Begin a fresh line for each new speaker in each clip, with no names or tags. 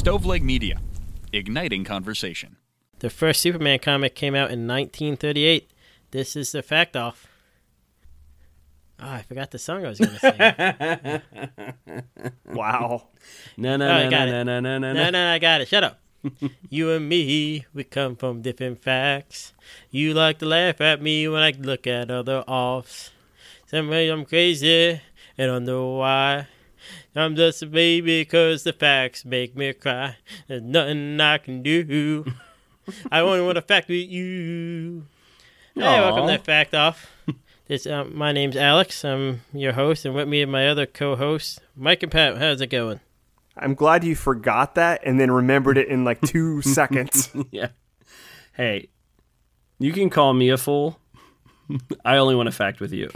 Stoveleg Media, igniting conversation.
The first Superman comic came out in 1938. This is the fact off. Oh, I forgot the song I was going to sing.
Wow.
No, no,
Oh,
no, no, no, no, no,
no,
no.
no, I got it. Shut up. you and me, we come from different facts. You like to laugh at me when I look at other offs. Some way I'm crazy and wonder why. I'm just a baby because the facts make me cry. There's nothing I can do. I only want to fact with you. Hey, welcome
Aw.
to Fact Off. This, um, my name's Alex. I'm your host, and with me and my other co-hosts, Mike and Pat. How's it going?
I'm glad you forgot that and then remembered it in like two seconds.
Yeah. Hey, you can call me a fool. I only want to fact with you.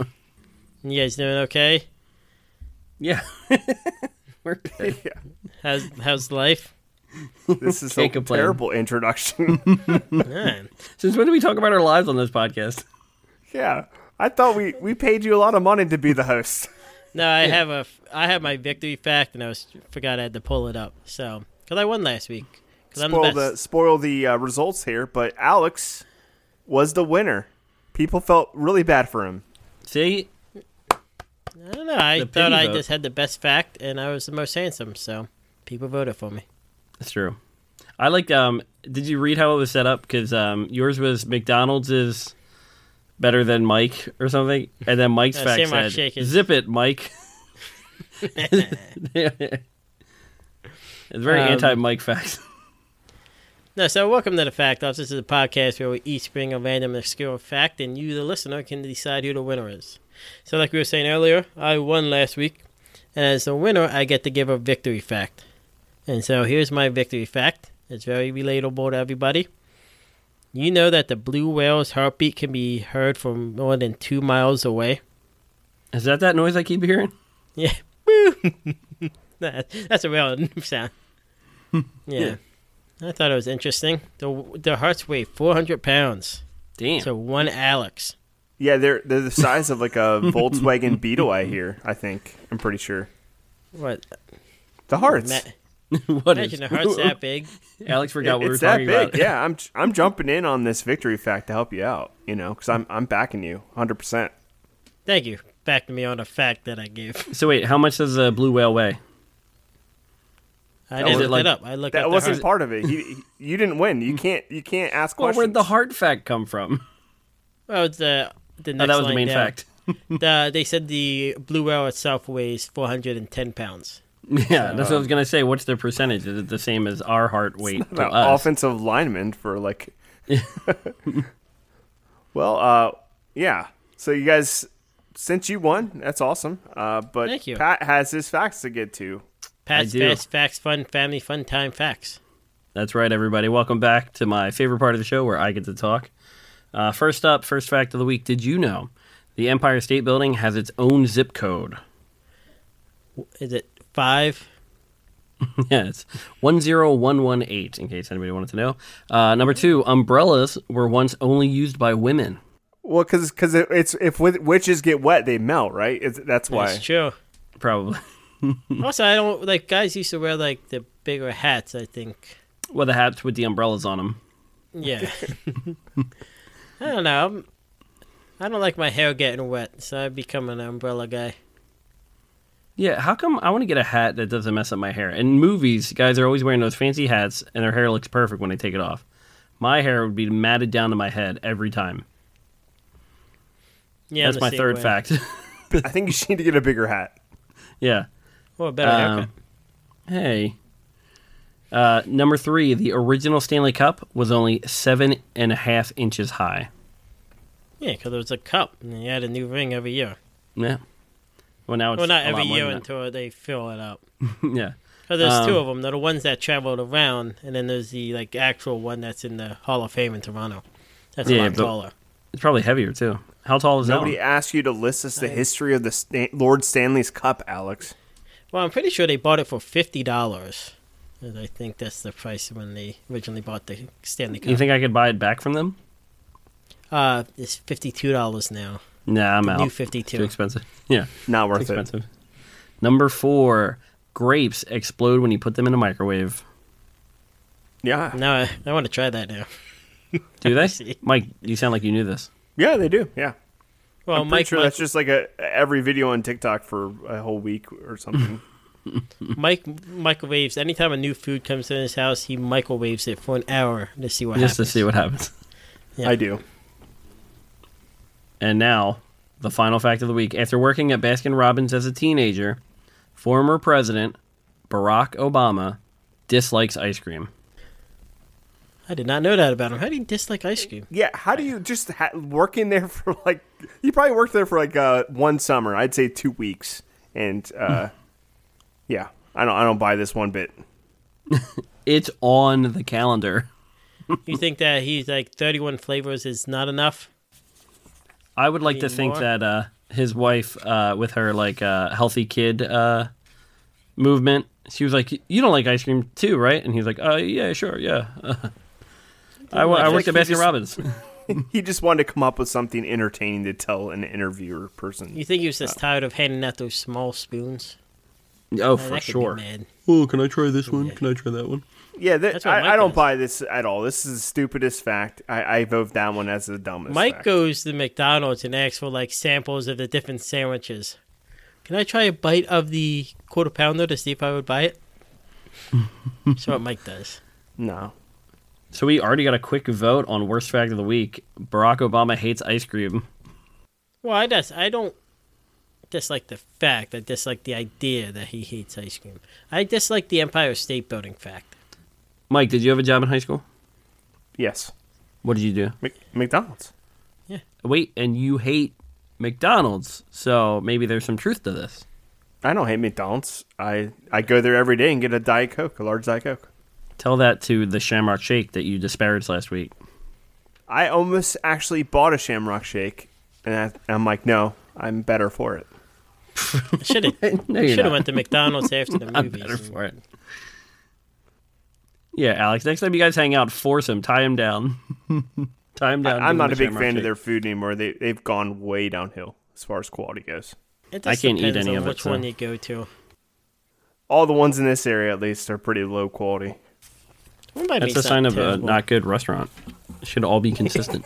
You guys doing okay?
Yeah. We're good.
How's how's life?
This is a
Can't complain.
terrible introduction.
Man,
Since when do we talk about our lives on this podcast?
yeah. I thought we, we paid you a lot of money to be the host.
no, I have a I have my victory fact, and I was forgot I had to pull it up. So, because I won last week, because I'm the
Spoil
best.
the spoil the uh, results here, but Alex was the winner. People felt really bad for him.
See,
I don't know. I thought I
vote.
just had the best fact, and I was the most handsome. So, people voted for me.
that's true. I like. Um, did you read how it was set up? Because um, yours was McDonald's is better than Mike or something, and then Mike's fact said, "Zip it, Mike." it's very
Um,
anti-Mike fact.
No, so welcome to the Fact Off. This is a podcast where we each bring a random obscure fact, and you, the listener, can decide who the winner is. So, like we were saying earlier, I won last week, and as the winner, I get to give a victory fact. And so, here's my victory fact. It's very relatable to everybody. You know that the blue whale's heartbeat can be heard from more than two miles away.
Is that that noise I keep hearing?
Yeah, woo! That's a real sound. Yeah. I thought it was interesting. The the hearts weigh 400 pounds.
Damn.
So one Alex.
Yeah, they're they're the size of like a Volkswagen Beetle. I hear. I think. I'm pretty sure.
What?
The hearts.
Ma-
what is
imagine the heart's that big.
Alex forgot what we were talking
big.
about.
Yeah, I'm I'm jumping in on this victory fact to help you out. You know, because I'm I'm backing you 100. percent
Thank you. Back to me on the fact that I gave.
So wait, how much does a blue whale weigh?
I
was
didn't
it
look
like-
up. I looked
That
up
wasn't
heart.
part of it. He, he- you didn't win. You can't you can't ask
Well,
questions.
where'd the heart fact come from?
Well, it's the the
Oh, that was the main
down.
fact.
The, they said the blue whale itself weighs 410 pounds.
Yeah, that's what I was gonna say. What's the percentage? Is it the same as our heart weight to
An
us?
offensive lineman for like. well, uh, yeah. So you guys, since you won, that's awesome. Uh, but
Thank you.
Pat has his facts to get to.
Past,
do.
fast, facts, fun, family, fun time facts.
That's right, everybody. Welcome back to my favorite part of the show where I get to talk. Uh, first up, first fact of the week. Did you know the Empire State Building has its own zip code?
Is it five?
yeah, it's 10118, in case anybody wanted to know. Uh, number two, umbrellas were once only used by women.
Well, because because it, it's if wi- witches get wet, they melt, right? It's, that's why.
That's true.
Probably.
Also, I don't like guys used to wear like the bigger hats. I think.
Well, the hats with the umbrellas on them.
Yeah. I don't know. I'm, I don't like my hair getting wet, so I become an umbrella guy.
Yeah, how come I want to get a hat that doesn't mess up my hair? In movies, guys are always wearing those fancy hats and their hair looks perfect when they take it off. My hair would be matted down to my head every time.
Yeah,
That's my third
way.
fact.
I think you should need to get a bigger hat.
yeah.
Or a better
Um,
haircut.
Hey. Uh, number three, the original Stanley Cup was only seven and a half inches high.
Yeah, because it was a cup, and you had a new ring every year.
Yeah. Well, now it's
well, not
a
every
more
year
than
until they fill it up.
yeah.
Because there's two
Um,
of them. They're the ones that traveled around, and then there's the like actual one that's in the Hall of Fame in Toronto. That's a
Yeah,
lot
but-
taller.
It's probably heavier too. How tall is
Nobody
that?
Nobody asked you to list us the history of the Stan- Lord Stanley's Cup, Alex.
Well, I'm pretty sure they bought it for fifty dollars. And I think that's the price when they originally bought the Stanley Cup.
You think I could buy it back from them?
Uh, it's fifty-two dollars now.
Nah, I'm
The
out.
new
It's too expensive. Yeah,
Not
too
worth it.
expensive. Number four, grapes explode when you put them in a microwave.
Yeah,
No, I, I want to try that now.
Do they? Mike, you sound like you knew this.
yeah, they do. Yeah,
Well,
I'm
Mike,
sure
Mike,
that's just like a every video on TikTok for a whole week or something.
Mike microwaves. Anytime a new food comes in his house, he microwaves it for an hour to see what
Just to
happens.
see what happens.
Yeah.
I do.
And now, the final fact of the week. After working at Baskin Robbins as a teenager, former president Barack Obama dislikes ice cream.
I did not know that about him. How do you dislike ice cream?
Yeah, how do you just ha- working there for like? You probably worked there for like uh, one summer. I'd say two weeks, and uh, yeah, I don't. I don't buy this one bit.
It's on the calendar.
You think that he's like 31 flavors is not enough?
I would like to think
more?
that uh, his wife, uh, with her like uh, healthy kid uh, movement, she was like, "You don't like ice cream too, right?" And he's like, "Uh, yeah, sure, yeah." I, I
I
worked at
think he
Baskin
just-
Robbins.
He just wanted to come up with something entertaining to tell an interviewer person.
You think he was just tired of handing out those small spoons?
oh,
Man,
for
that could be
sure. Oh, can I try this one?
Yeah.
Can I try that one?
Yeah, that,
That's what Mike
I, I don't
does.
buy this at all. This is the stupidest fact. I, I vote that one as the dumbest.
Mike
fact.
goes to McDonald's and asks for like samples of the different sandwiches. Can I try a bite of the quarter pounder to see if I would buy it? That's what Mike does.
No,
So we already got a quick vote on worst fact of the week. Barack Obama hates ice cream.
Well, I just I don't dislike the fact. I dislike the idea that he hates ice cream. I dislike the Empire State Building fact.
Mike, did you have a job in high school?
yes,
What did you do?
Mc, McDonald's. Yeah.
Wait, and you hate McDonald's, so maybe there's some truth to this.
I don't hate McDonald's. I I go there every day and get a diet coke, a large diet coke.
Tell that to the Shamrock Shake that you disparaged last week.
I almost actually bought a Shamrock Shake, and I, I'm like, no, I'm better for it.
Should have
No,
should have went to McDonald's after the
I'm better for it. Yeah, Alex. Next time you guys hang out, force him, tie him down, tie him down.
I, am not a big fan
Shake.
of their food anymore. They they've gone way downhill as far as quality goes.
It
I can't eat
depends
any
on
of it,
Which
so-
one you go to?
All the ones in this area, at least, are pretty low quality.
Well,
That's a sign
not
of a not good restaurant. It should all be consistent.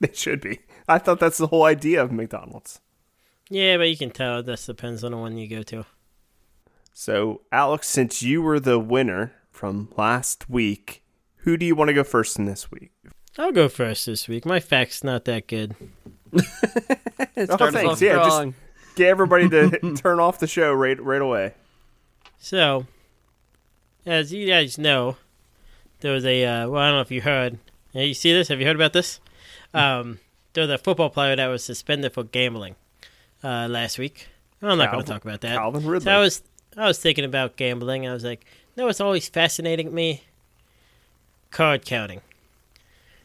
They should be. I thought that's the whole idea of McDonald's.
Yeah, but you can tell. It just depends on the one you go to.
So, Alex, since you were the winner from last week, who do you want to go first in this week?
I'll go first this week. My fact's not that good.
Oh,
Start
thanks.
off
Yeah, just- Get everybody to turn off the show right right away.
So, as you guys know, there was a uh, well, I don't know if you heard. You see this? Have you heard about this? Um, there was a football player that was suspended for gambling uh, last week. I'm not going to talk about that.
Calvin Ridley.
So I was I was thinking about gambling. I was like, know what's always fascinating me? Card counting.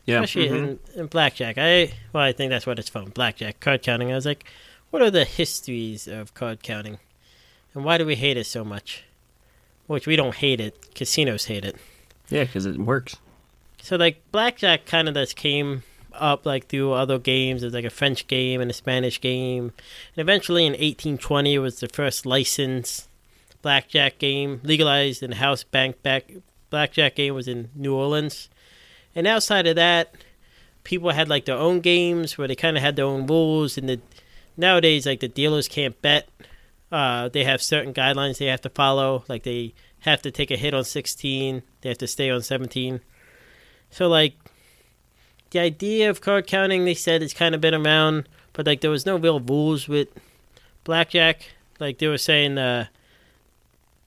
Yeah.
Especially in, mm-hmm. in blackjack. I well, I think that's what it's from. Blackjack card counting. I was like, what are the histories of card counting, and why do we hate it so much? Which we don't hate it. Casinos hate it.
Yeah, because it works.
So like blackjack kind of just came up like through other games. There's like a French game and a Spanish game, and eventually in 1820 it was the first licensed blackjack game legalized in the house bank back. Blackjack game was in New Orleans, and outside of that, people had like their own games where they kind of had their own rules. And the nowadays like the dealers can't bet. Uh, they have certain guidelines they have to follow. Like they have to take a hit on 16. They have to stay on 17. So like the idea of card counting, they said it's kind of been around, but like there was no real rules with blackjack. Like they were saying, uh,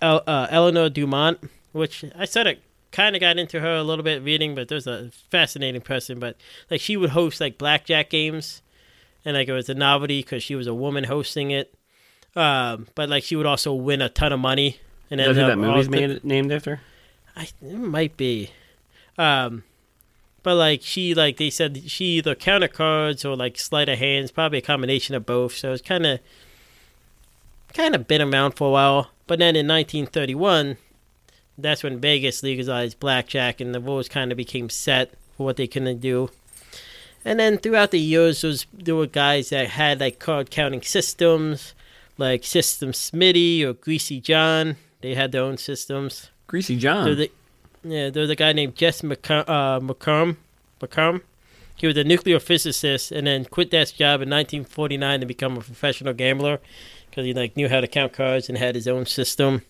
El- uh, Eleanor Dumont, which I sort of kind of got into her a little bit reading, but there's a fascinating person. But like she would host like blackjack games, and like it was a novelty because she was a woman hosting it. Um, but like she would also win a ton of money. And
Is that that movie's made, named after?
I it might be. Um but like she like they said she either counted cards or like sleight of hands, probably a combination of both. So it's kinda kinda been around for a while. But then in nineteen thirty one, that's when Vegas legalized blackjack and the rules kinda became set for what they can do. And then throughout the years there, was, there were guys that had like card counting systems, like System Smitty or Greasy John. They had their own systems.
Greasy John.
So they, Yeah, there was a guy named Jess McCum. Uh, McCum. McCum. He was a nuclear physicist, and then quit that job in 1949 to become a professional gambler because he like knew how to count cards and had his own system.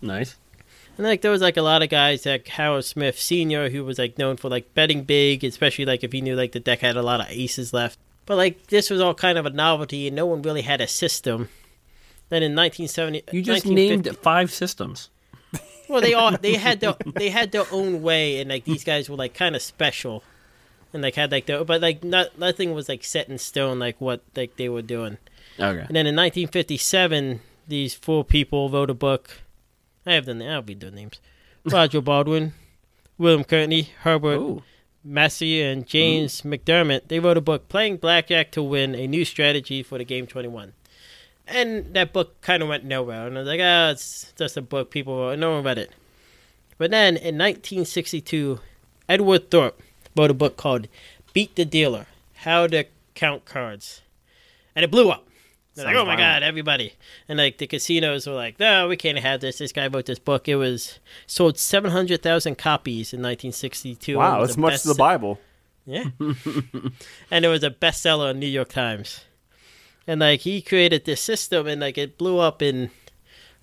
Nice.
And like there was like a lot of guys like Howard Smith Senior who was like known for like betting big, especially like if he knew like the deck had a lot of aces left. But like this was all kind of a novelty, and no one really had a system. Then in 1970,
You just named five systems.
well, they all they had their they had their own way, and like these guys were like kind of special, and like had like their but like not nothing was like set in stone like what like they were doing.
Okay.
And then in 1957, these four people wrote a book. I have the I'll read their names: Roger Baldwin, William Courtney, Herbert
Ooh.
Massey, and James McDermott. They wrote a book, "Playing Blackjack to Win: A New Strategy for the Game 21." And that book kind of went nowhere. And I was like, ah, it's just a book. People wrote. No one read it. But then in 1962, Edward Thorp wrote a book called "Beat the Dealer: How to Count Cards," and it blew up. They're like, oh my
violent.
god, everybody! And like the casinos were like, no, we can't have this. This guy wrote this book. It was sold seven hundred thousand copies in 1962.
Wow, as much the Bible.
Yeah, and it was a bestseller in New York Times. And like he created this system, and like it blew up, and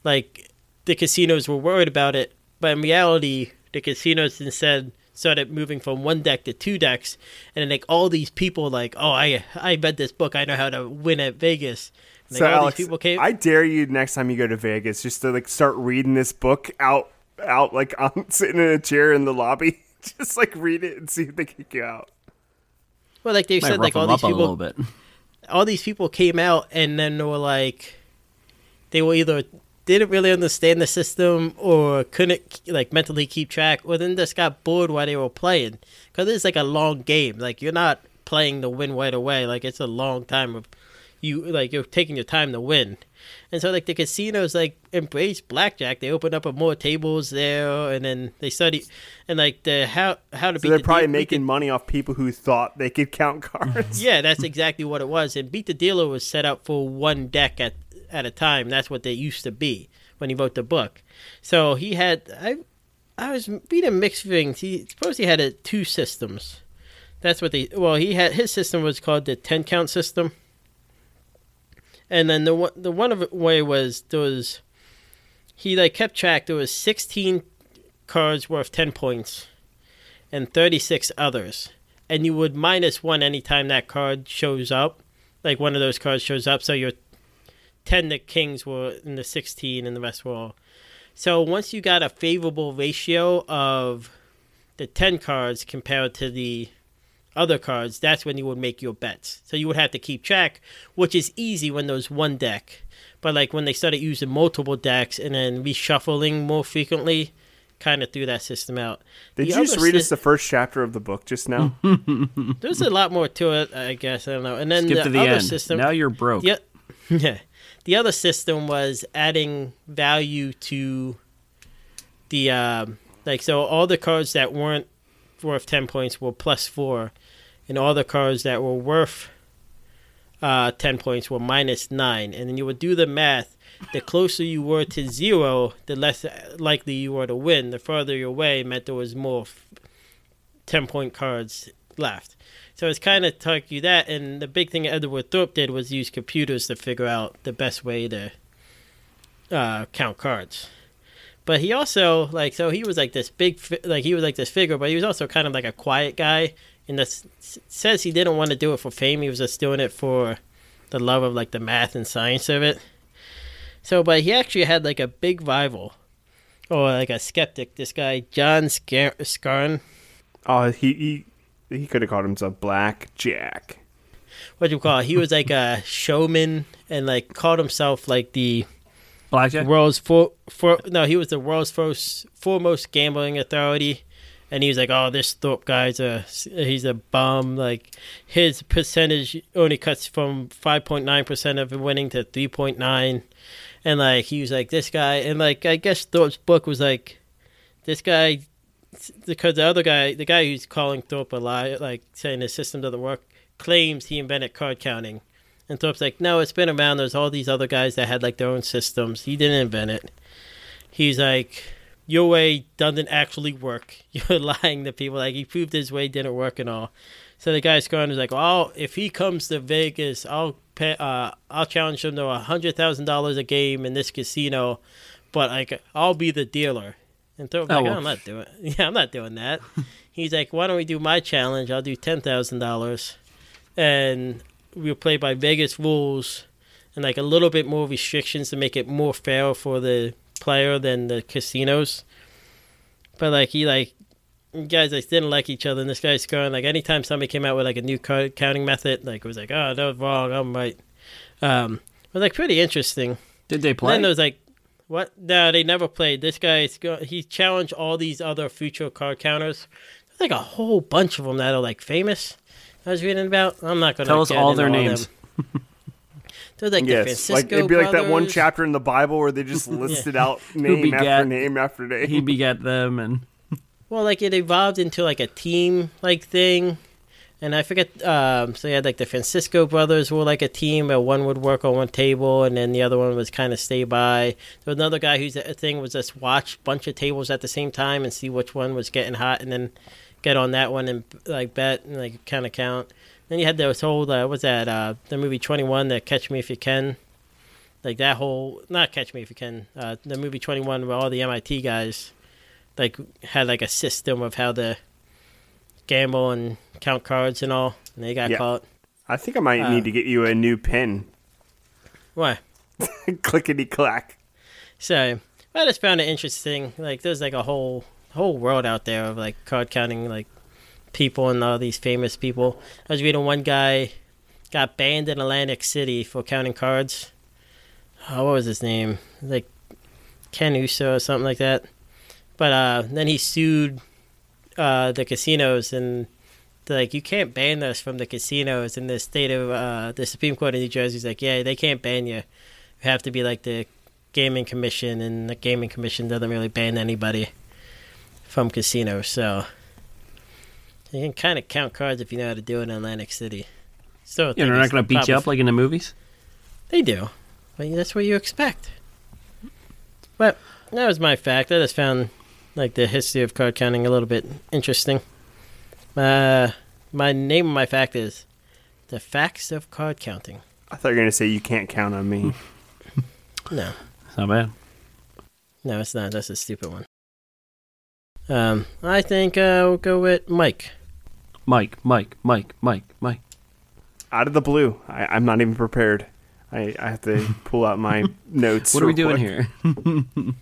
like the casinos were worried about it, but in reality, the casinos instead started moving from one deck to two decks, and then like all these people like, oh, I I read this book, I know how to win at Vegas. And,
So
like, all
Alex,
these people came.
I dare you next time you go to Vegas just to like start reading this book out out like I'm sitting in a chair in the lobby. Just like read it and see if they kick you out.
well, like they
Might
said, like all these
up a
people,
little bit.
all these people came out and then they were like they were either didn't really understand the system or couldn't like mentally keep track or then just got bored while they were playing. Because it's like a long game. Like you're not playing to win right away. Like it's a long time of you like you're taking your time to win. And so like the casinos like embraced blackjack. They opened up more tables there and then they study and like the how how to
So
beat
they're
the
probably
deal-
making money off people who thought they could count cards.
yeah, that's exactly what it was. And Beat the Dealer was set up for one deck at at a time. That's what they used to be when he wrote the book. So he had I I was reading mixed things. He supposed he had a, two systems. That's what they well he had his system was called the ten count system. And then the one the one of way was there was he like kept track there was sixteen cards worth ten points and thirty six others. And you would minus one anytime that card shows up. Like one of those cards shows up, so you're 10 the Kings were in the 16 and the rest were. all. So once you got a favorable ratio of the 10 cards compared to the other cards, that's when you would make your bets. So you would have to keep track, which is easy when there's one deck. But like when they started using multiple decks and then reshuffling more frequently, kind of threw that system out.
Did
the
you just read
si-
us the first chapter of the book just now?
There's a lot more to it, I guess. I don't know. And then
Skip
the,
the
other
end.
system.
Now you're broke.
Yep. Yeah. The other system was adding value to the um, like so all the cards that weren't worth ten points were plus four, and all the cards that were worth uh, ten points were minus nine. And then you would do the math. The closer you were to zero, the less likely you were to win. The further away meant there was more f- ten point cards left. So it's kind of taught you that, and the big thing Edward Thorp did was use computers to figure out the best way to uh, count cards. But he also like so he was like this big like he was like this figure, but he was also kind of like a quiet guy. And this says he didn't want to do it for fame; he was just doing it for the love of like the math and science of it. So, but he actually had like a big rival, or like a skeptic. This guy John Scar- Scarne.
oh, he he he could have called himself Black Jack.
what do you call it? He was like a showman and like called himself like the
Blackjack.
world's for for no, he was the world's first foremost gambling authority. And he was like, "Oh, this Thorp guy's a he's a bum. Like his percentage only cuts from five point nine percent of winning to three point nine, and like he was like this guy, and like I guess Thorp's book was like this guy because the other guy, the guy who's calling Thorp a lie, like saying his system doesn't work, claims he invented card counting. And Thorp's like, no, it's been around. There's all these other guys that had like their own systems. He didn't invent it. He's like, your way doesn't actually work. You're lying to people. Like he proved his way didn't work and all. So the guy's going is like, well, if he comes to Vegas, I'll pay. Uh, I'll challenge him to a hundred thousand dollars a game in this casino, but like I'll be the dealer." And throw like,
Oh, well.
I'm not doing. Yeah, I'm not doing that. He's like, "Why don't we do my challenge? I'll do ten thousand dollars, and we'll play by Vegas rules." And like a little bit more restrictions to make it more fair for the player than the casinos. But like he like guys like didn't like each other, and this guy's going like anytime somebody came out with like a new card counting method, like it was like oh that was wrong, I'm right. Um, it was like pretty interesting.
Did they play?
And
play?
then there was like what? No, they never played. This guy's go he challenged all these other future card counters. There's like a whole bunch of them that are like famous. I was reading about. I'm not gonna
Tell us all their
of
names.
them. There's like the
yes,
Francisco
like it'd be like that one chapter in the Bible where they just listed out name
begat-
after name after name.
he begat them, and
Well, like it evolved into like a team like thing, and I forget. Um, so you had like the Francisco brothers were like a team, where one would work on one table, and then the other one was kind of stay by. There was another guy whose uh, thing was just watch bunch of tables at the same time and see which one was getting hot, and then get on that one and like bet and like kind of count. Then you had this whole uh, what's that? Uh, the movie Twenty One, that Catch Me If You Can. Like that whole, not Catch Me If You Can. Uh, the movie Twenty One, where all the MIT guys like had like a system of how to gamble and count cards and all, and they got
Yeah.
caught.
I think I might
Uh,
need to get you a new pen.
Why?
Clickety clack.
So I just found it interesting. Like there's like a whole whole world out there of like card counting like people and all these famous people. I was reading one guy got banned in Atlantic City for counting cards. Oh, what was his name? Like Ken Uso or something like that. But uh, then he sued uh, the casinos and like you can't ban us from the casinos in the state of uh, the Supreme Court of New Jersey is like yeah they can't ban you. You have to be like the gaming commission and the gaming commission doesn't really ban anybody from casinos so you can kind of count cards if you know how to do it in Atlantic City.
Know,
think
they're not going to beat you up like in the movies.
They do, but that's what you expect. But that was my fact. I just found like the history of card counting a little bit interesting. Uh, my name of my fact is the facts of card counting.
I thought you were gonna say you can't count on me.
No,
It's not bad.
no, it's not. That's a stupid one. Um, I think uh, we'll go with Mike.
Mike, Mike, Mike, Mike, Mike.
Out of the blue, I, I'm not even prepared. I, I have to pull out my notes.
What are we
real
doing
quick.
here?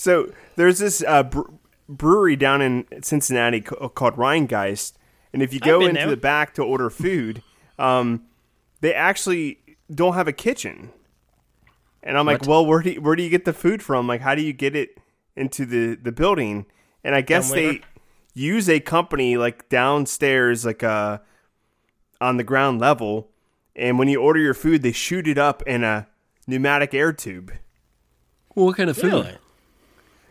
So there's this uh, bre- brewery down in Cincinnati ca- called Rhinegeist, and if you go into
there.
the back to order food, um, they actually don't have a kitchen. And I'm like, well, where do you, where do you get the food from? Like, how do you get it into the the building? And I guess they use a company like downstairs, like uh, on the ground level. And when you order your food, they shoot it up in a pneumatic air tube.
what kind of food?
Really?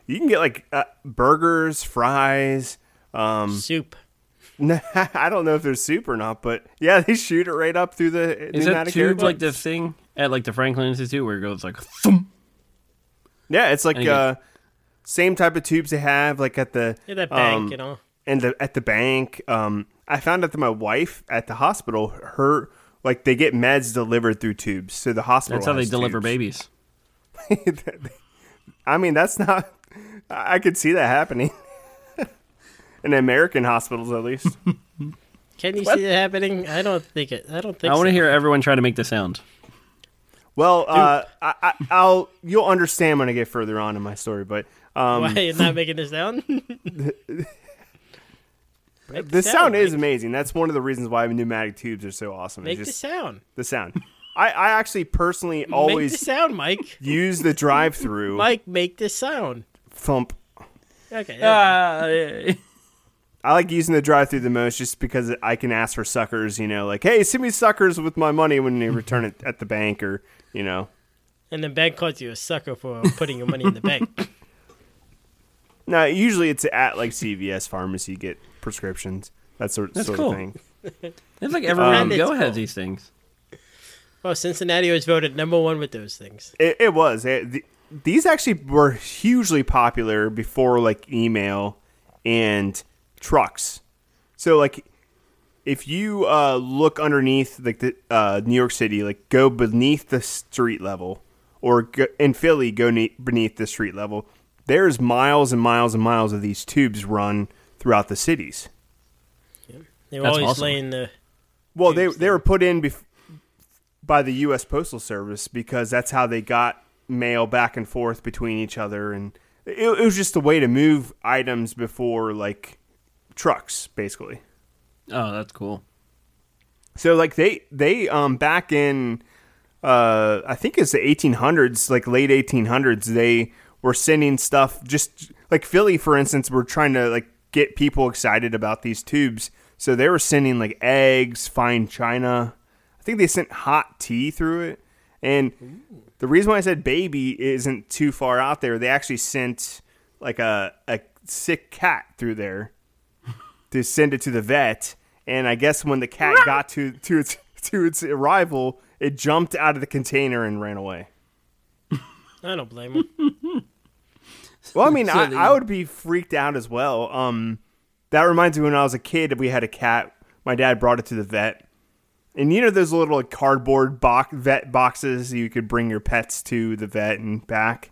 You can get like uh, burgers, fries. Um,
Soup.
I don't know if there's soup or not, but yeah, they shoot it right up through the
Is that
pneumatic air
tube like the thing at like the Franklin Institute where it goes like thump?
Yeah, it's like
And you
uh, same type of tubes they have like at the
Yeah, that bank,
um,
you know.
and the at the bank. Um, I found out that my wife at the hospital, her like they get meds delivered through tubes, so the hospital.
That's how they
has
deliver babies.
I mean, that's not. I I could see that happening. In American hospitals, at least.
Can you see it happening? I don't think it. I don't think.
I want to
so.
hear everyone try to make the sound.
Well, uh, I, I, I'll you'll understand when I get further on in my story, but um,
Why you're not making this sound? Make
the
sound,
sound is amazing. That's one of the reasons why pneumatic tubes are so awesome.
Make
It's
the sound.
the sound. I, I actually personally
Make the
always
sound, Mike.
use the drive-through
Mike, make the sound.
thump.
Okay.
Ah,
I like using the drive-through the most, just because I can ask for suckers. You know, like, hey, send me suckers with my money when you return it at the bank, or you know.
and the bank calls you a sucker for putting your money in the bank.
No, usually it's at like CVS pharmacy get prescriptions. That sort,
That's
sort
cool.
of thing.
it's like everyone
Um,
Go
It's
has these things.
Well, Cincinnati was voted number one with those things.
It, it was. It, the, these actually were hugely popular before like email and trucks. So like if you uh, look underneath like the uh, New York City, like go beneath the street level, or go, in Philly, go ne- beneath the street level. There's miles and miles and miles of these tubes run throughout the cities.
They were
That's
always
awesome.
laying the.
Well, they
Tubes
they were put in bef- by the U.S. Postal Service because that's how they got mail back and forth between each other, and it, it was just a way to move items before like trucks, basically.
Oh, that's cool.
So like they they um back in uh I think it's the 1800s, like late 1800s, they were sending stuff just like Philly for instance were trying to like get people excited about these tubes. So they were sending like eggs, fine china. I think they sent hot tea through it. And the reason why I said baby isn't too far out there, they actually sent like a a sick cat through there to send it to the vet. And I guess when the cat got to to its to its arrival, it jumped out of the container and ran away.
I don't blame him.
Well, I mean,
So
I, I would be freaked out as well. Um, that reminds me when I was a kid, we had a cat. My dad brought it to the vet, and you know those little like, cardboard box vet boxes you could bring your pets to the vet and back.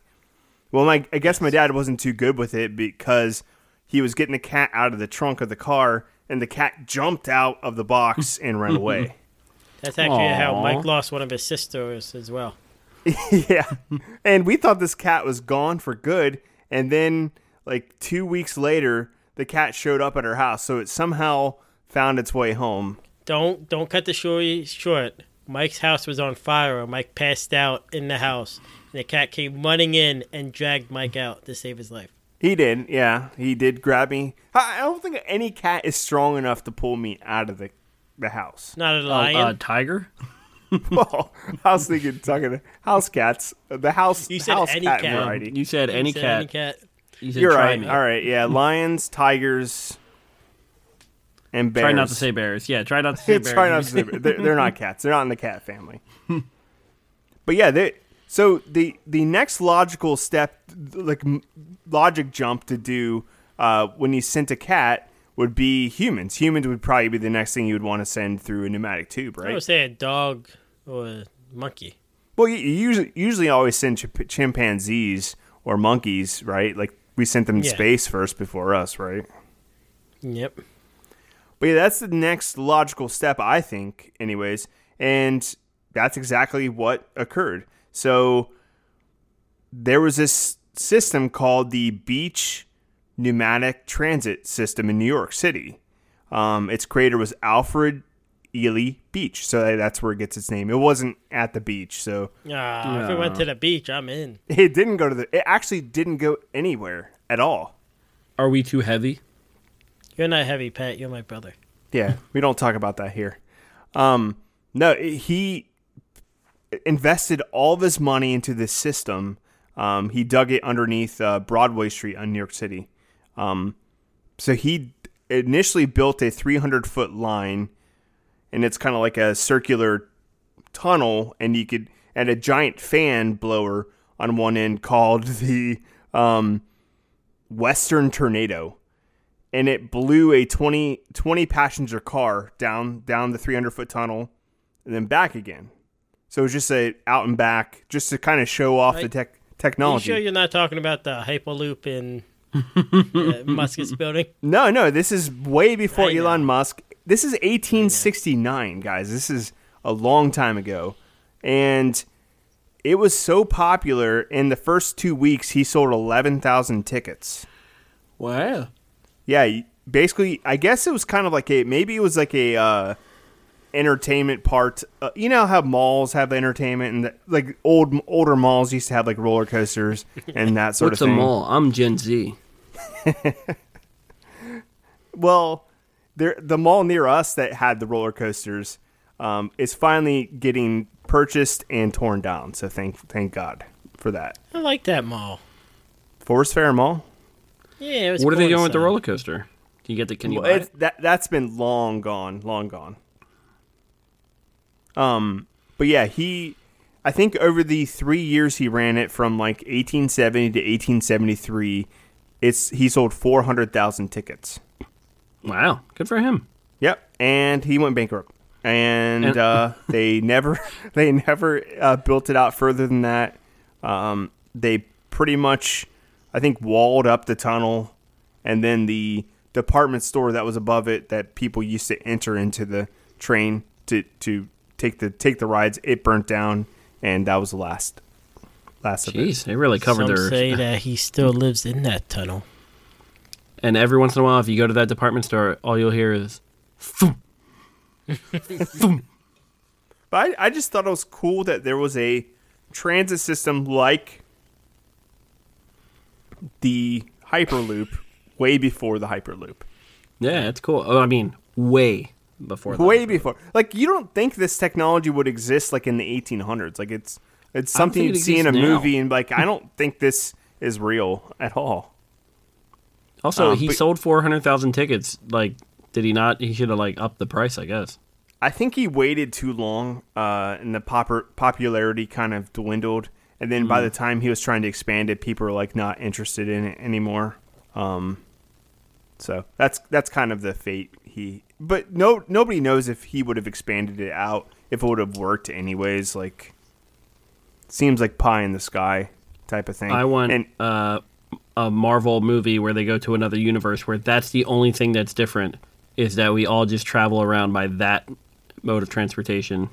Well, my I guess my dad wasn't too good with it because he was getting the cat out of the trunk of the car, and the cat jumped out of the box and ran away.
That's actually how Mike lost one of his sisters as well.
yeah. And we thought this cat was gone for good. And then, like, two weeks later, the cat showed up at our house. So it somehow found its way home.
Don't don't cut the story short. Mike's house was on fire. Mike passed out in the house, and the cat came running in and dragged Mike out to save his life.
He did. Yeah. He did grab me. I I don't think any cat is strong enough to pull me out of the, the house.
Not a lion.
uh, tiger.
well, I was thinking, talking house cats. The house,
You said
house
any
cat,
cat.
variety.
You said any
Said
cat.
Any cat.
You said
You're
try
right.
me.
All right. Yeah. Lions, tigers, and bears.
Try not to say bears. Yeah, try not to say bears.
Try not to say they're, they're not cats. They're not in the cat family. but yeah, they. So the the next logical step, like logic jump to do uh, when you sent a cat would be humans. Humans would probably be the next thing you would want to send through a pneumatic tube,
I
right?
would say a dog or a monkey.
Well, you, you usually usually always send chimp- chimpanzees or monkeys, right? Like we sent them to
Yeah.
space first before us, right?
Yep.
But yeah, that's the next logical step, I think, anyways. And that's exactly what occurred. So there was this system called the Beach Pneumatic Transit System in New York City. Um, its creator was Alfred Ely Beach. So that's where it gets its name. It wasn't at the beach. So
Ah, if we went to the beach, I'm in.
it didn't go to the, it actually didn't go anywhere at all.
Are we too heavy?
You're not heavy, Pat. You're my brother.
Yeah, we don't talk about that here. Um, no, he invested all of his money into this system. Um, he dug it underneath uh, Broadway Street in New York City. Um, so he initially built a 300 foot line, and it's kind of like a circular tunnel, and you could and a giant fan blower on one end called the um, Western Tornado and it blew a 20, 20 passenger car down down the 300 foot tunnel and then back again. So it was just a out and back, just to kind of show off the
Right.
tech
Are you
technology.
sure you're not talking about the Hyperloop in uh, Musk's building?
no, no, this is way before
I know.
Elon Musk. This is 1869, guys. This is a long time ago, and it was so popular. In the first two weeks, he sold 11,000 tickets.
Wow.
Yeah, basically, I guess it was kind of like a maybe it was like a uh, entertainment part. Uh, you know how malls have entertainment, and the, like old older malls used to have like roller coasters and that sort
What's
of thing.
What's a mall? I'm Gen Z.
Well, there the mall near us that had the roller coasters um, is finally getting purchased and torn down. So thank thank God for that.
I like that mall.
Forest Fair Mall.
Yeah, it was
What are they
cool
doing with the roller coaster? Can you get the? Can you
Well,
buy
it's,
it?
that that's been long gone, long gone. Um, but yeah, he I think over the three years he ran it from like 1870 to 1873, it's he sold 400,000 tickets.
Wow, good for him.
Yep, and he went bankrupt, and,
And-
uh, they never they never uh, built it out further than that. Um, they pretty much, I think, walled up the tunnel, and then the department store that was above it that people used to enter into the train to to take the take the rides. It burnt down, and that was the last last of it.
Jeez, they really covered
Some
their.
say that he still lives in that tunnel.
And every once in a while, if you go to that department store, all you'll hear is thump.
But I, I just thought it was cool that there was a transit system like the Hyperloop way before the Hyperloop.
Yeah, it's cool. Oh, I mean, way before.
Way before. Like you don't think this technology would exist like in the 1800s. Like it's it's something you'd see in a
now.
movie and like I don't think this is real at all.
Also,
Um,
he
but-
sold four hundred thousand tickets. Like, did he not? He should have like upped the price, I guess.
I think he waited too long, uh, and the pop- popularity kind of dwindled. And then
Hmm.
by the time he was trying to expand it, people were like not interested in it anymore. Um, so that's that's kind of the fate he. But no, nobody knows if he would have expanded it out if it would have worked anyways. Like, seems like pie in the sky type of thing.
I want
and
uh, a Marvel movie where they go to another universe where that's the only thing that's different is that we all just travel around by that mode of transportation.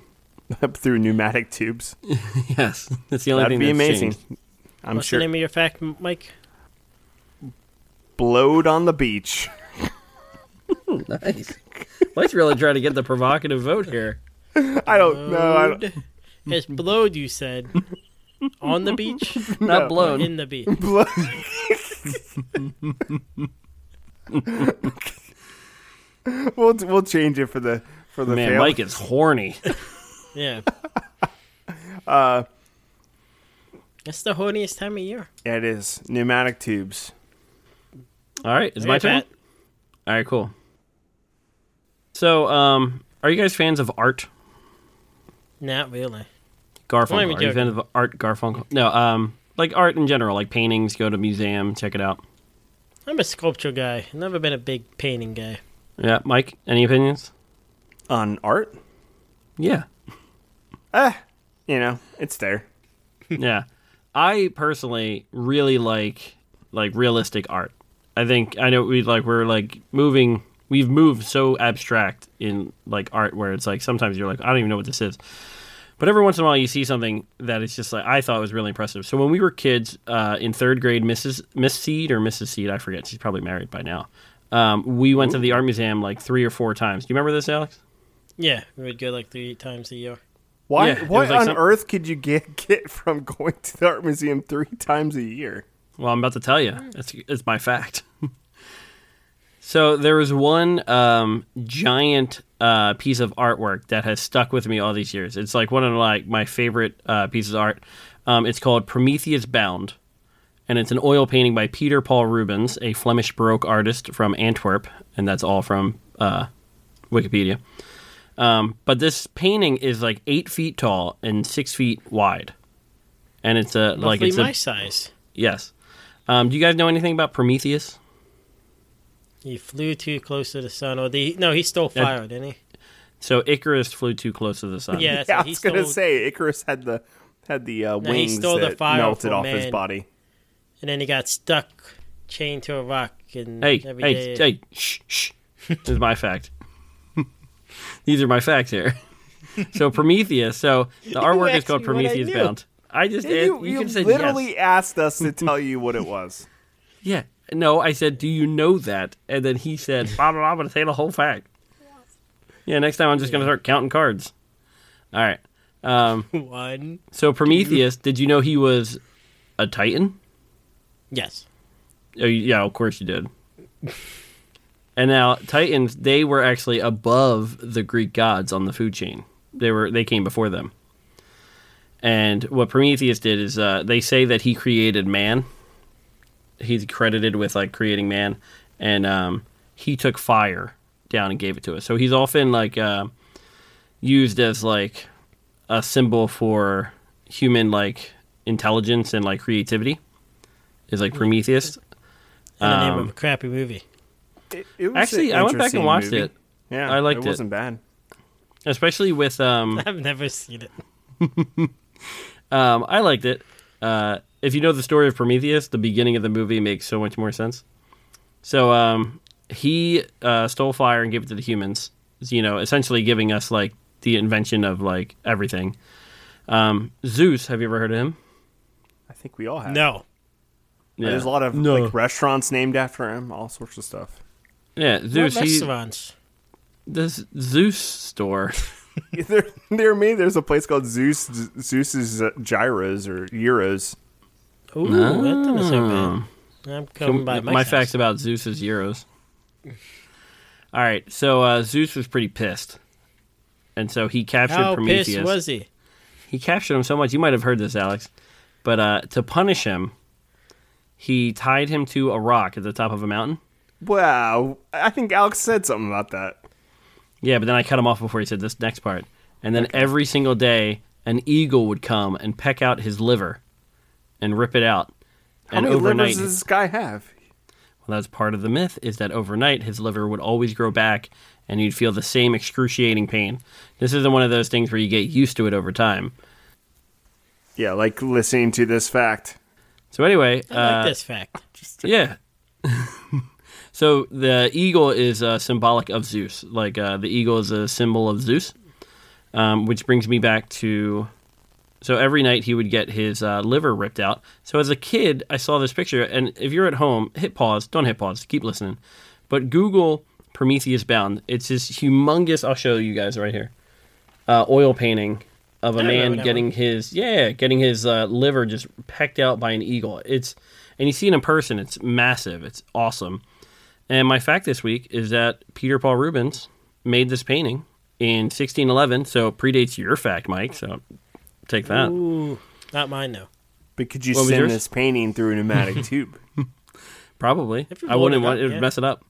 up through pneumatic tubes.
yes, that's the only
That'd
thing
be
that's
amazing.
changed.
I'm
What's
sure.
the name of your fact, Mike?
Blowed on the beach.
Nice. Mike's really trying to get the provocative vote here.
I don't know. I don't,
It's blowed, you said. On the beach?
Not
No.
blown.
In the beach.
blow- we'll we'll change it for the for the
Man,
fail.
Mike is horny.
Yeah.
Uh,
It's the horniest time of year.
yeah, it is pneumatic tubes.
All right, it's my
Okay,
turn. All right, cool. So, um, are you guys fans of art?
Not really.
Garfunkel. Are you fans of art Garfunkel? No, um, like art in general, like paintings. Go to museum, check it out.
I'm a sculpture guy. Never been a big painting guy.
Yeah, Mike. Any opinions?
On art,
Yeah,
eh, you know, it's there.
yeah. I personally really like like realistic art. I think I know we like we're like moving. We've moved so abstract in like art where it's like sometimes you're like I don't even know what this is. But every once in a while, you see something that is just like I thought was really impressive. So when we were kids uh, in third grade, Mrs. Miss Seed or Mrs. Seed, I forget. She's probably married by now. Um, we went to the art museum like three or four times. Do you remember this, Alex?
Yeah, we would go like three times a year.
Why?
Yeah,
what
like
on
some-
earth could you get get from going to the art museum three times a year?
Well, I'm about to tell you. It's it's my fact. so there was one um, giant uh, piece of artwork that has stuck with me all these years. It's like one of like my favorite uh, pieces of art. Um, it's called Prometheus Bound, and it's an oil painting by Peter Paul Rubens, a Flemish Baroque artist from Antwerp, and that's all from uh, Wikipedia. Um, but this painting is like eight feet tall and six feet wide, and it's a like
Roughly
it's
my
a
size.
Yes. Um, do you guys know anything about Prometheus?
He flew too close to the sun, or the no, he stole
Yeah.
fire, didn't he?
So Icarus flew too close to the sun.
Yeah, that's
yeah, I
right. He
was gonna say Icarus had the had the uh,
No,
wings
stole the
that
fire
melted
from
off his body.
And then he got stuck, chained to a rock, and
Hey,
every
hey,
day-
hey! Shh, shh. this is my fact. These are my facts here. so Prometheus. So the artwork is called
me what I
Prometheus. Bound. I just
You,
you,
you literally
yes.
asked us to tell you what it was.
Yeah. No, I said, do you know that? And then he said, blah, blah, blah, I'm going to say the whole fact. Yeah, next time I'm just going to start counting cards. All right. Um,
one.
so Prometheus, did you know he was a Titan?
Yes.
Oh, yeah, of course you did. And now Titans, they were actually above the Greek gods on the food chain. They were they came before them. And what Prometheus did is uh, they say that he created man. He's credited with like creating man, and um, he took fire down and gave it to us. So he's often like uh, used as like a symbol for human like intelligence and like creativity is like Prometheus.
In the name
Um,
of a crappy movie.
It, it was
Actually, I went back and watched
movie.
it,
Yeah,
I liked
it.
it.
wasn't bad.
especially with um
I've never seen it.
um I liked it. Uh, if you know the story of Prometheus, the beginning of the movie makes so much more sense. So um, he uh, stole fire and gave it to the humans. You know, essentially giving us like the invention of like everything. Um, Zeus, have you ever heard of him?
I think we all have.
No.
Yeah.
There's a lot of
No.
like restaurants named after him, all sorts of stuff.
Yeah, Zeus.
what
He, this Zeus store.
there, near me, there's a place called Zeus Zeus's uh, Gyros or Euros.
Ooh, that doesn't sound
Ah.
bad. I'm coming by
my
my,
facts about Zeus is euros. All right, so uh, Zeus was pretty pissed, and so he captured
How
Prometheus.
pissed was he?
he captured him so much. You might have heard this, Alex, but uh, to punish him, he tied him to a rock at the top of a mountain.
Wow, I think Alex said something about that.
Yeah, but then I cut him off before he said this next part. And then every single day, an eagle would come and peck out his liver and rip it out.
How
and
many
overnight,
livers does this guy have?
well, that's part of the myth, is that overnight his liver would always grow back and you'd feel the same excruciating pain. This isn't one of those things where you get used to it over time.
Yeah, like listening to this fact.
So anyway,
I
uh,
this fact.
Yeah. so the eagle is uh, symbolic of Zeus. Like uh, the eagle is a symbol of Zeus, um, which brings me back to. So every night he would get his uh, liver ripped out. So as a kid, I saw this picture, and if you're at home, hit pause. Don't hit pause. Keep listening. But Google Prometheus Bound. It's this humongous. I'll show you guys right here. Uh, oil painting of a man getting his yeah, getting his uh, liver just pecked out by an eagle. It's and you see it in person. It's massive. It's awesome. And my fact this week is that Peter Paul Rubens made this painting in 1611, so it predates your fact, Mike. So take that.
Ooh, not mine though.
But could you
What
send this painting through a pneumatic tube?
Probably. I wouldn't want
up,
it would
yeah.
mess it up.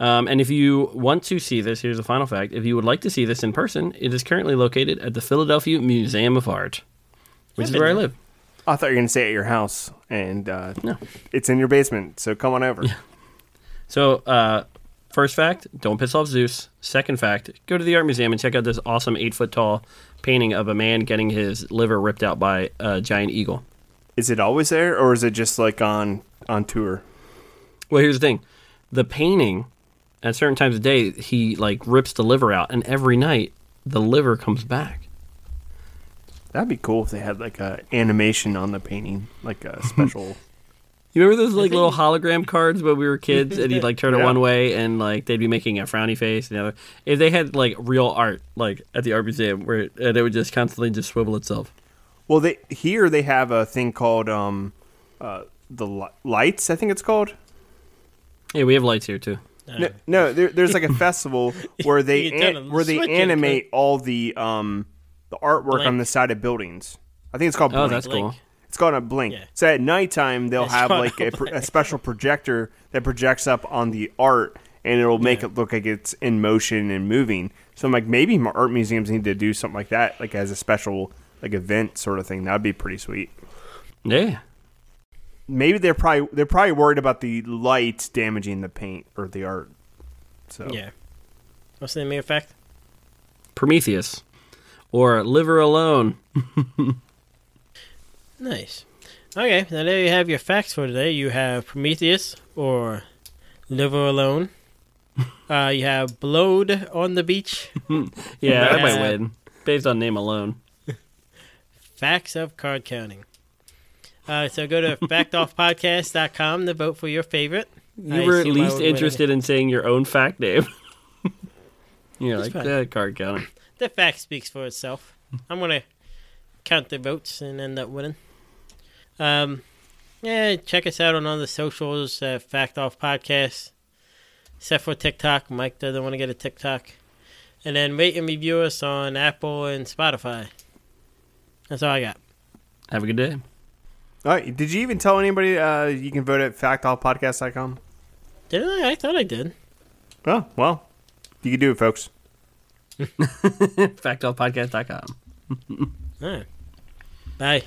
Um, and if you want to see this, here's a final fact. If you would like to see this in person, it is currently located at the Philadelphia Museum of Art, which
I've
is
been
where I live.
I thought you were going to say at your house, and uh,
No.
it's in your basement. So come on over.
So, uh, first fact, don't piss off Zeus. Second fact, go to the art museum and check out this awesome eight foot tall painting of a man getting his liver ripped out by a giant eagle.
Is it always there, or is it just like on on tour?
Well, here's the thing: the painting, at certain times of day, he like rips the liver out, and every night the liver comes back.
That'd be cool if they had like a animation on the painting, like a special.
You remember those like little hologram cards when we were kids, and you'd like turn it
Yeah.
one way, and like they'd be making a frowny face, and the other. If they had like real art, like at the art museum, where it, and it would just constantly just swivel itself.
well, they here they have a thing called um, uh, the li- lights. I think it's called.
Yeah, we have lights here too.
No, no there, there's like a festival where they an- where they
switch and
animate all the um the artwork on the side of buildings. I think it's called.
Oh,
Blink.
that's
Blink.
cool.
It's called blink.
Yeah.
So at nighttime they'll
It's
have like
a
a, special projector that projects up on the art, and it'll make
Yeah.
it look like it's in motion and moving. So I'm like, maybe m- art museums need to do something like that, like as a special like event sort of thing. That'd be pretty sweet.
Yeah.
Maybe they're probably they're probably worried about the lights damaging the paint or the art. So
Yeah. What's the name of your fact?
Prometheus, or Liver Alone.
Nice. Okay, now there you have your facts for today. You have Prometheus or Liver Alone. Uh, you have Blowed on the Beach.
Yeah, that might win based on name alone.
Facts of card counting. Uh, so go to factoffpodcast.com to vote for your favorite.
You
I
were at least interested in saying your own fact name. You're
It's
like
fine.
card counting.
The fact speaks for itself. I'm gonna count the votes and end up winning. Um, yeah, check us out on all the socials. Uh, Fact Off Podcast, except for TikTok. Mike doesn't want to get a TikTok. And then rate and review us on Apple and Spotify. That's all I got.
Have a good day.
All right. Did you even tell anybody uh, you can vote at factoffpodcast.com?
Didn't I? I thought I did.
Oh well, you can do it, folks.
Factoffpodcast.com.
All right. Bye.